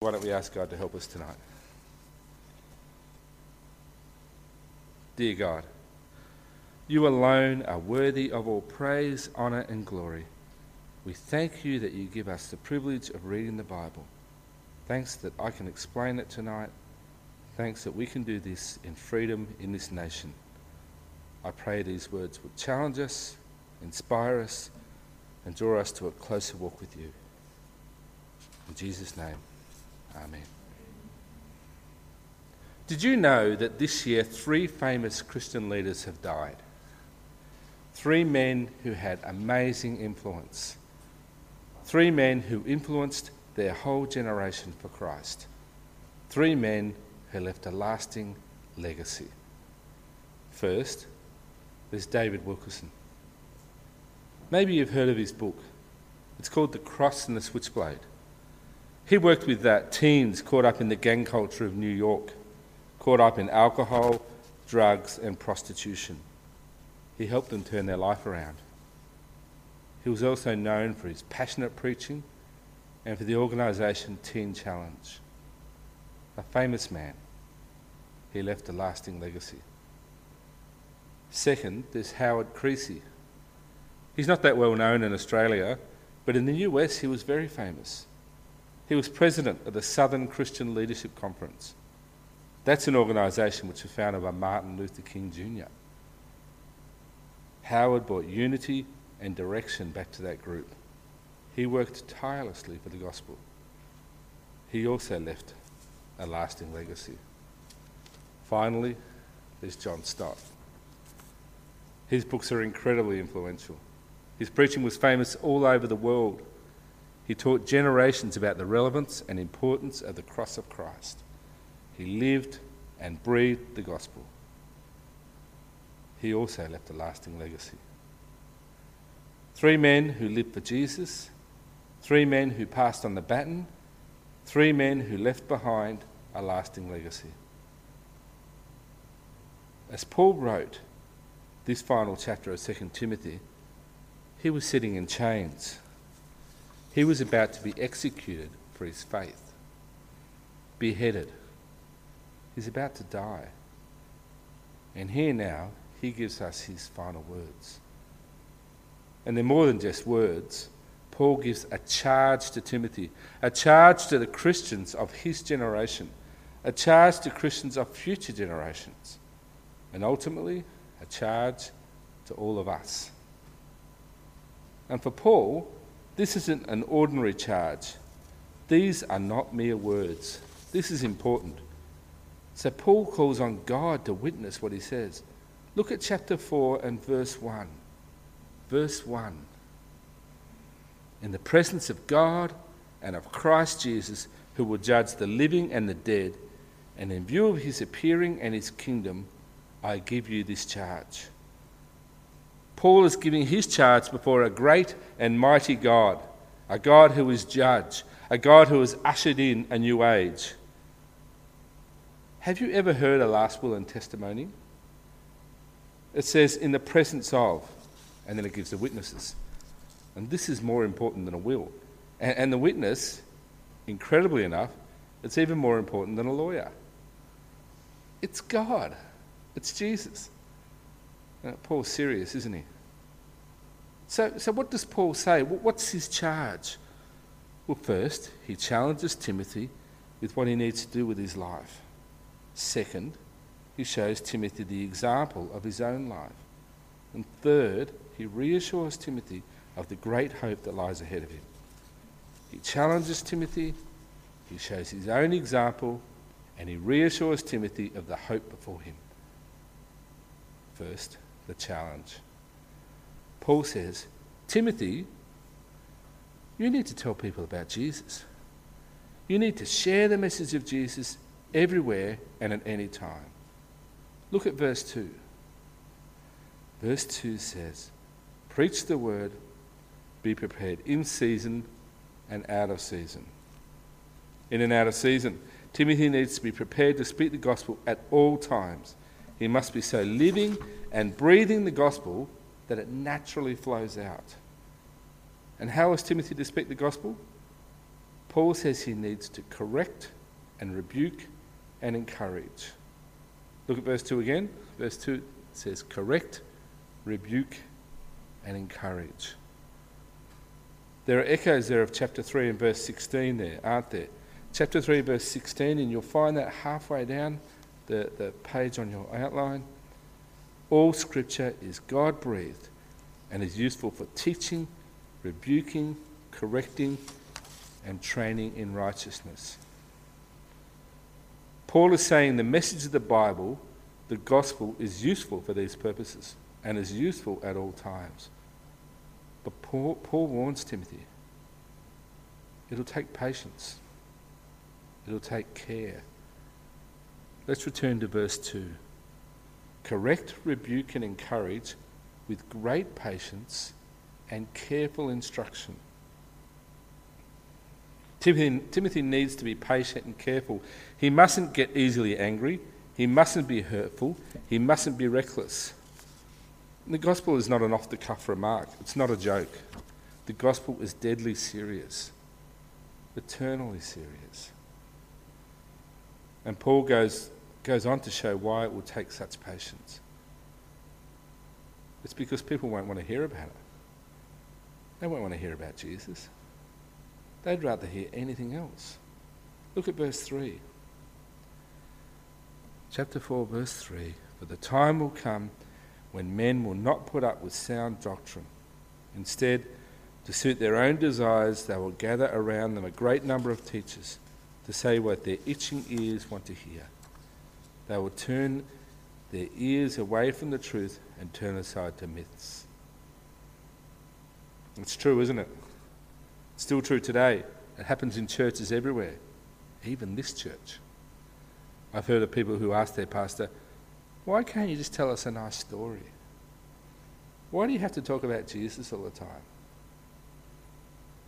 Why don't we ask God to help us tonight? Dear God, you alone are worthy of all praise, honour, and glory. We thank you that you give us the privilege of reading the Bible. Thanks that I can explain it tonight. Thanks that we can do this in freedom in this nation. I pray these words would challenge us, inspire us, and draw us to a closer walk with you. In Jesus' name. Amen. Did you know that this year three famous Christian leaders have died? Three men who had amazing influence. Three men who influenced their whole generation for Christ. Three men who left a lasting legacy. First, there's David Wilkerson. Maybe you've heard of his book. It's called The Cross and the Switchblade. He worked with that teens caught up in the gang culture of New York, caught up in alcohol, drugs, and prostitution. He helped them turn their life around. He was also known for his passionate preaching and for the organisation Teen Challenge. A famous man, he left a lasting legacy. Second, there's Howard Creecy. He's not that well known in Australia, but in the US he was very famous. He was president of the Southern Christian Leadership Conference. That's an organisation which was founded by Martin Luther King Jr. Howard brought unity and direction back to that group. He worked tirelessly for the gospel. He also left a lasting legacy. Finally, there's John Stott. His books are incredibly influential. His preaching was famous all over the world. He taught generations about the relevance and importance of the cross of Christ. He lived and breathed the gospel. He also left a lasting legacy. Three men who lived for Jesus, three men who passed on the baton, three men who left behind a lasting legacy. As Paul wrote this final chapter of 2 Timothy, he was sitting in chains. He was about to be executed for his faith, beheaded. He's about to die. And here now, he gives us his final words. And they're more than just words. Paul gives a charge to Timothy, a charge to the Christians of his generation, a charge to Christians of future generations, and ultimately, a charge to all of us. And for Paul, this isn't an ordinary charge. These are not mere words. This is important. So Paul calls on God to witness what he says. Look at chapter 4 and verse 1. Verse 1. In the presence of God and of Christ Jesus, who will judge the living and the dead, and in view of his appearing and his kingdom, I give you this charge. Paul is giving his charge before a great and mighty God, a God who is judge, a God who has ushered in a new age. Have you ever heard a last will and testimony? It says, in the presence of, and then it gives the witnesses. And this is more important than a will. And, and the witness, incredibly enough, it's even more important than a lawyer. It's God, it's Jesus. Uh, Paul's serious, isn't he? So, so what does Paul say? What's his charge? Well, first, he challenges Timothy with what he needs to do with his life. Second, he shows Timothy the example of his own life. And third, he reassures Timothy of the great hope that lies ahead of him. He challenges Timothy, he shows his own example, and he reassures Timothy of the hope before him. First, the challenge. Paul says, Timothy, you need to tell people about Jesus. You need to share the message of Jesus everywhere and at any time. Look at verse 2. Verse 2 says, Preach the word, be prepared in season and out of season. In and out of season, Timothy needs to be prepared to speak the gospel at all times. He must be so living and breathing the gospel that it naturally flows out. And how is Timothy to speak the gospel? Paul says he needs to correct and rebuke and encourage. Look at verse 2 again. Verse 2 says, Correct, rebuke, and encourage. There are echoes there of chapter 3 and verse 16 there, aren't there? Chapter 3, verse 16, and you'll find that halfway down the, the page on your outline. All scripture is God breathed and is useful for teaching, rebuking, correcting, and training in righteousness. Paul is saying the message of the Bible, the gospel, is useful for these purposes and is useful at all times. But Paul, Paul warns Timothy it'll take patience, it'll take care. Let's return to verse 2. Correct, rebuke, and encourage with great patience and careful instruction. Timothy, Timothy needs to be patient and careful. He mustn't get easily angry. He mustn't be hurtful. He mustn't be reckless. The gospel is not an off the cuff remark, it's not a joke. The gospel is deadly serious, eternally serious. And Paul goes, goes on to show why it will take such patience. It's because people won't want to hear about it. They won't want to hear about Jesus. They'd rather hear anything else. Look at verse 3. Chapter 4, verse 3 For the time will come when men will not put up with sound doctrine. Instead, to suit their own desires, they will gather around them a great number of teachers to say what their itching ears want to hear. They will turn their ears away from the truth and turn aside to myths. It's true, isn't it? Still true today. It happens in churches everywhere, even this church. I've heard of people who ask their pastor, why can't you just tell us a nice story? Why do you have to talk about Jesus all the time?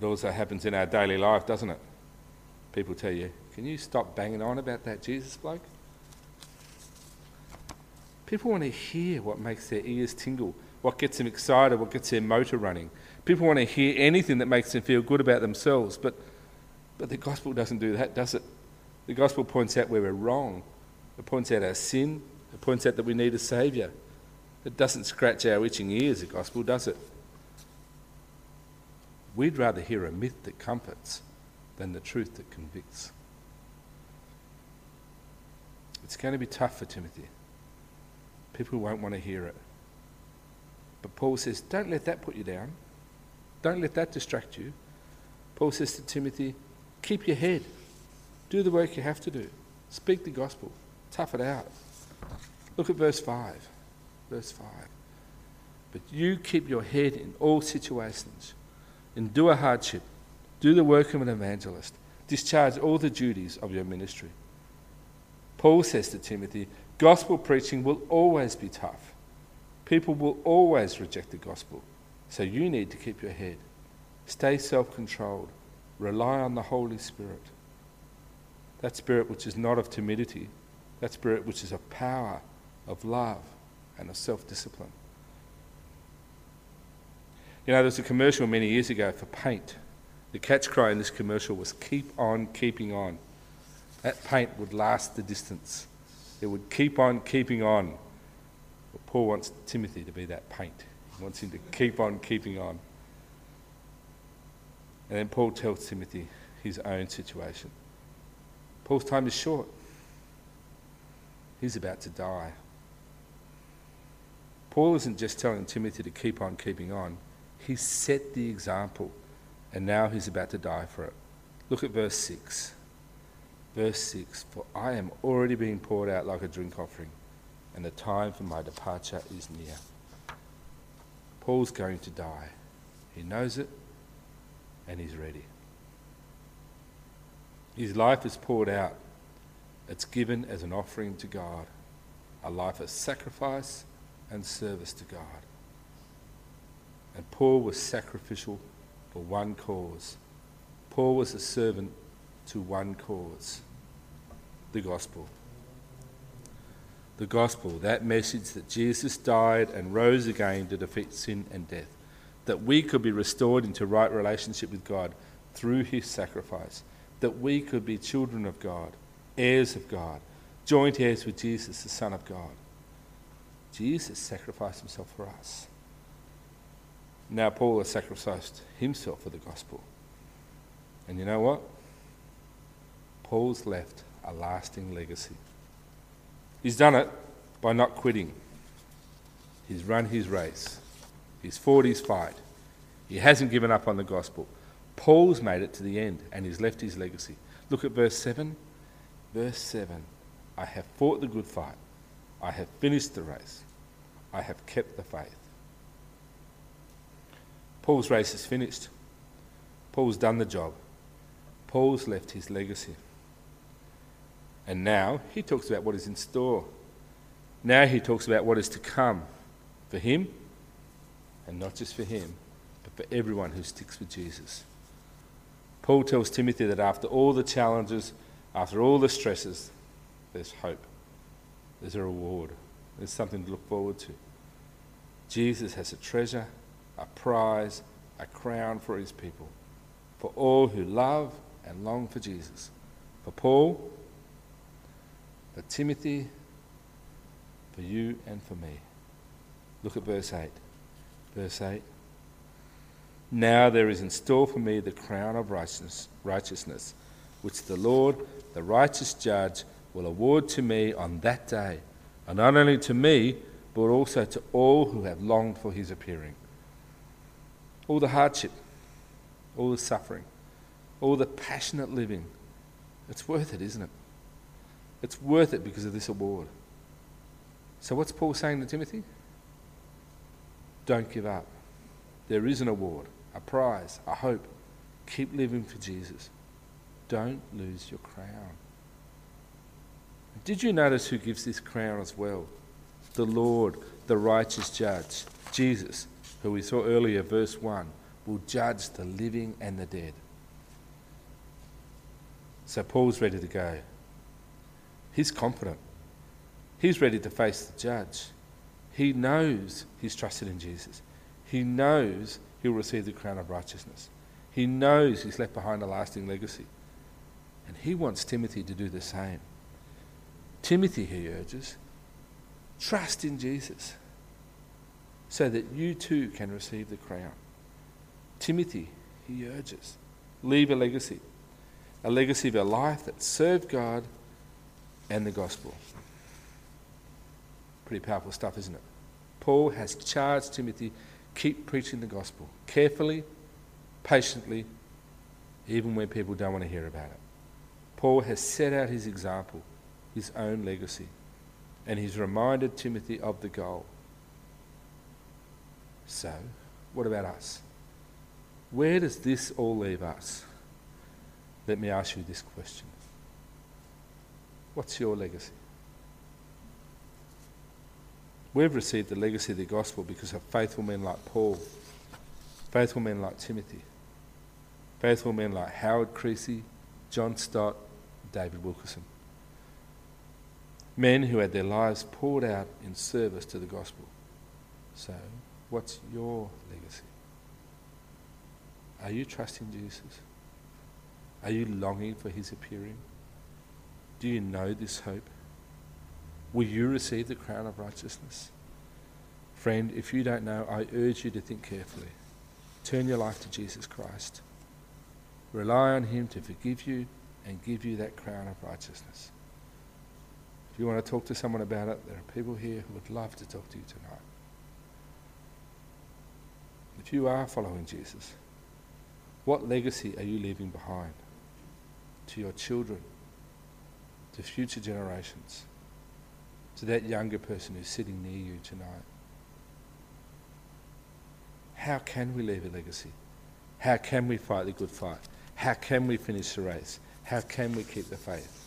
It also happens in our daily life, doesn't it? People tell you, can you stop banging on about that Jesus bloke? People want to hear what makes their ears tingle, what gets them excited, what gets their motor running. People want to hear anything that makes them feel good about themselves, but, but the gospel doesn't do that, does it? The gospel points out where we're wrong. It points out our sin. It points out that we need a saviour. It doesn't scratch our itching ears, the gospel, does it? We'd rather hear a myth that comforts than the truth that convicts. It's going to be tough for Timothy. People won't want to hear it. But Paul says, don't let that put you down. Don't let that distract you. Paul says to Timothy, keep your head. Do the work you have to do. Speak the gospel. Tough it out. Look at verse 5. Verse 5. But you keep your head in all situations. Endure hardship. Do the work of an evangelist. Discharge all the duties of your ministry. Paul says to Timothy, Gospel preaching will always be tough. People will always reject the gospel. So you need to keep your head. Stay self controlled. Rely on the Holy Spirit. That spirit which is not of timidity, that spirit which is of power, of love, and of self discipline. You know, there was a commercial many years ago for paint. The catch cry in this commercial was keep on keeping on. That paint would last the distance. It would keep on keeping on. But Paul wants Timothy to be that paint. He wants him to keep on keeping on. And then Paul tells Timothy his own situation. Paul's time is short. He's about to die. Paul isn't just telling Timothy to keep on keeping on, he's set the example, and now he's about to die for it. Look at verse 6. Verse 6 For I am already being poured out like a drink offering, and the time for my departure is near. Paul's going to die. He knows it, and he's ready. His life is poured out, it's given as an offering to God, a life of sacrifice and service to God. And Paul was sacrificial for one cause. Paul was a servant to one cause the gospel. The gospel, that message that Jesus died and rose again to defeat sin and death, that we could be restored into right relationship with God through his sacrifice, that we could be children of God, heirs of God, joint heirs with Jesus, the Son of God. Jesus sacrificed himself for us. Now, Paul has sacrificed himself for the gospel. And you know what? Paul's left a lasting legacy. He's done it by not quitting. He's run his race. He's fought his fight. He hasn't given up on the gospel. Paul's made it to the end and he's left his legacy. Look at verse 7. Verse 7 I have fought the good fight. I have finished the race. I have kept the faith. Paul's race is finished. Paul's done the job. Paul's left his legacy. And now he talks about what is in store. Now he talks about what is to come for him, and not just for him, but for everyone who sticks with Jesus. Paul tells Timothy that after all the challenges, after all the stresses, there's hope. There's a reward. There's something to look forward to. Jesus has a treasure, a prize, a crown for his people, for all who love and long for Jesus. For Paul, for Timothy, for you and for me. Look at verse 8. Verse 8. Now there is in store for me the crown of righteousness, righteousness, which the Lord, the righteous judge, will award to me on that day, and not only to me, but also to all who have longed for his appearing. All the hardship, all the suffering, all the passionate living, it's worth it, isn't it? It's worth it because of this award. So, what's Paul saying to Timothy? Don't give up. There is an award, a prize, a hope. Keep living for Jesus. Don't lose your crown. Did you notice who gives this crown as well? The Lord, the righteous judge, Jesus, who we saw earlier, verse 1, will judge the living and the dead. So Paul's ready to go. He's confident. He's ready to face the judge. He knows he's trusted in Jesus. He knows he'll receive the crown of righteousness. He knows he's left behind a lasting legacy. And he wants Timothy to do the same. Timothy, he urges, trust in Jesus so that you too can receive the crown. Timothy, he urges, leave a legacy, a legacy of a life that served God and the gospel. Pretty powerful stuff, isn't it? Paul has charged Timothy keep preaching the gospel carefully, patiently, even when people don't want to hear about it. Paul has set out his example, his own legacy, and he's reminded Timothy of the goal. So, what about us? Where does this all leave us? Let me ask you this question What's your legacy? We've received the legacy of the gospel because of faithful men like Paul, faithful men like Timothy, faithful men like Howard Creecy, John Stott, David Wilkerson. Men who had their lives poured out in service to the gospel. So, what's your legacy? Are you trusting Jesus? Are you longing for his appearing? Do you know this hope? Will you receive the crown of righteousness? Friend, if you don't know, I urge you to think carefully. Turn your life to Jesus Christ. Rely on him to forgive you and give you that crown of righteousness. If you want to talk to someone about it, there are people here who would love to talk to you tonight. If you are following Jesus, what legacy are you leaving behind to your children, to future generations, to that younger person who's sitting near you tonight? How can we leave a legacy? How can we fight the good fight? How can we finish the race? How can we keep the faith?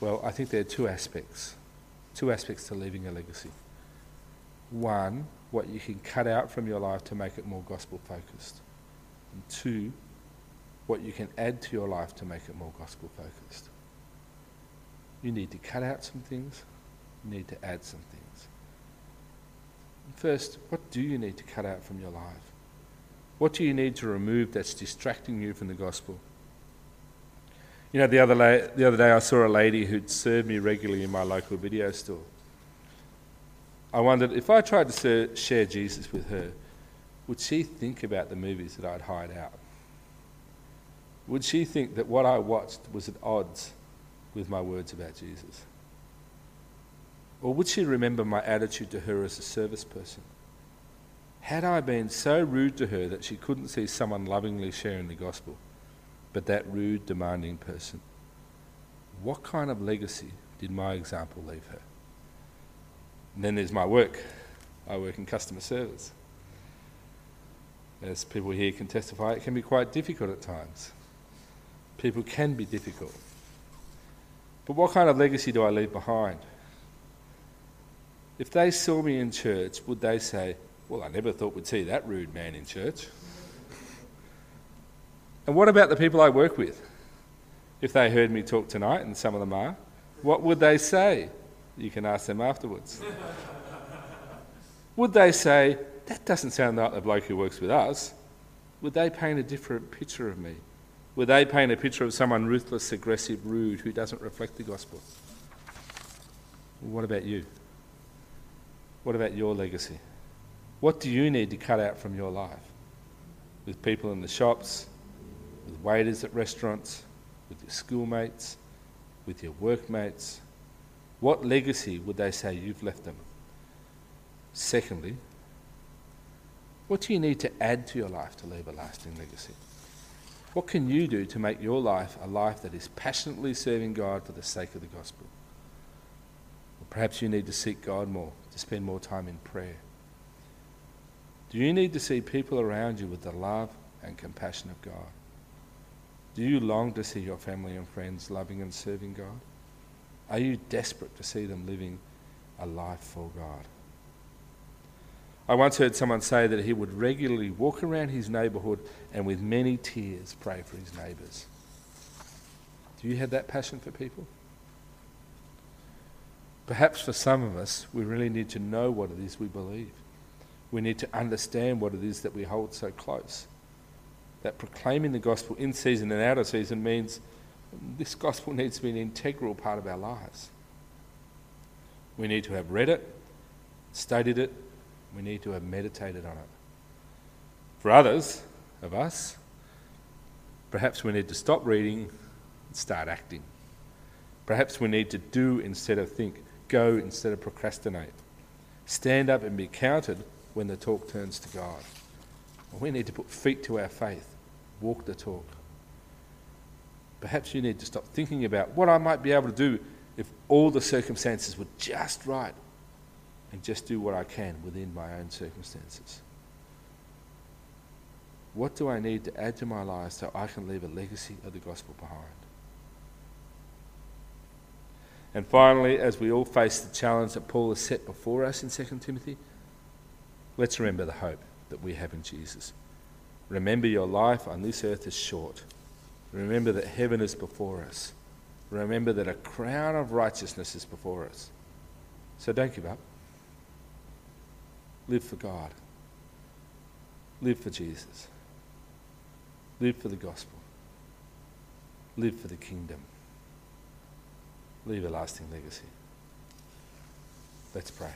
Well, I think there are two aspects. Two aspects to leaving a legacy. One, what you can cut out from your life to make it more gospel focused. And two, what you can add to your life to make it more gospel focused. You need to cut out some things, you need to add some things. First, what do you need to cut out from your life? What do you need to remove that's distracting you from the gospel? You know, the other, la- the other day I saw a lady who'd served me regularly in my local video store. I wondered if I tried to ser- share Jesus with her, would she think about the movies that I'd hide out? Would she think that what I watched was at odds with my words about Jesus? Or would she remember my attitude to her as a service person? Had I been so rude to her that she couldn't see someone lovingly sharing the gospel? but that rude, demanding person. What kind of legacy did my example leave her? And then there's my work. I work in customer service. As people here can testify, it can be quite difficult at times. People can be difficult. But what kind of legacy do I leave behind? If they saw me in church, would they say, Well, I never thought we'd see that rude man in church? And what about the people I work with? If they heard me talk tonight, and some of them are, what would they say? You can ask them afterwards. would they say, that doesn't sound like the bloke who works with us? Would they paint a different picture of me? Would they paint a picture of someone ruthless, aggressive, rude, who doesn't reflect the gospel? What about you? What about your legacy? What do you need to cut out from your life? With people in the shops, with waiters at restaurants, with your schoolmates, with your workmates? What legacy would they say you've left them? Secondly, what do you need to add to your life to leave a lasting legacy? What can you do to make your life a life that is passionately serving God for the sake of the gospel? Or perhaps you need to seek God more, to spend more time in prayer. Do you need to see people around you with the love and compassion of God? Do you long to see your family and friends loving and serving God? Are you desperate to see them living a life for God? I once heard someone say that he would regularly walk around his neighbourhood and with many tears pray for his neighbours. Do you have that passion for people? Perhaps for some of us, we really need to know what it is we believe. We need to understand what it is that we hold so close that proclaiming the gospel in season and out of season means this gospel needs to be an integral part of our lives. We need to have read it, studied it, we need to have meditated on it. For others of us, perhaps we need to stop reading and start acting. Perhaps we need to do instead of think, go instead of procrastinate, stand up and be counted when the talk turns to God. We need to put feet to our faith walk the talk. Perhaps you need to stop thinking about what I might be able to do if all the circumstances were just right and just do what I can within my own circumstances. What do I need to add to my life so I can leave a legacy of the gospel behind? And finally, as we all face the challenge that Paul has set before us in 2 Timothy, let's remember the hope that we have in Jesus. Remember your life on this earth is short. Remember that heaven is before us. Remember that a crown of righteousness is before us. So don't give up. Live for God. Live for Jesus. Live for the gospel. Live for the kingdom. Leave a lasting legacy. Let's pray.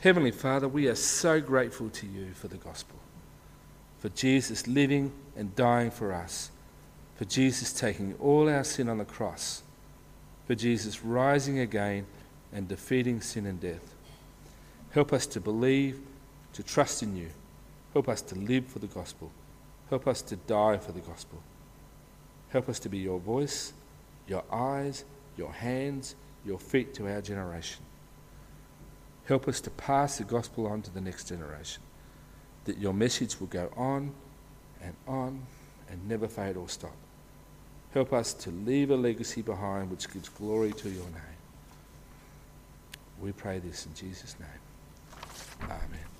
Heavenly Father, we are so grateful to you for the gospel, for Jesus living and dying for us, for Jesus taking all our sin on the cross, for Jesus rising again and defeating sin and death. Help us to believe, to trust in you. Help us to live for the gospel. Help us to die for the gospel. Help us to be your voice, your eyes, your hands, your feet to our generation. Help us to pass the gospel on to the next generation, that your message will go on and on and never fade or stop. Help us to leave a legacy behind which gives glory to your name. We pray this in Jesus' name. Amen.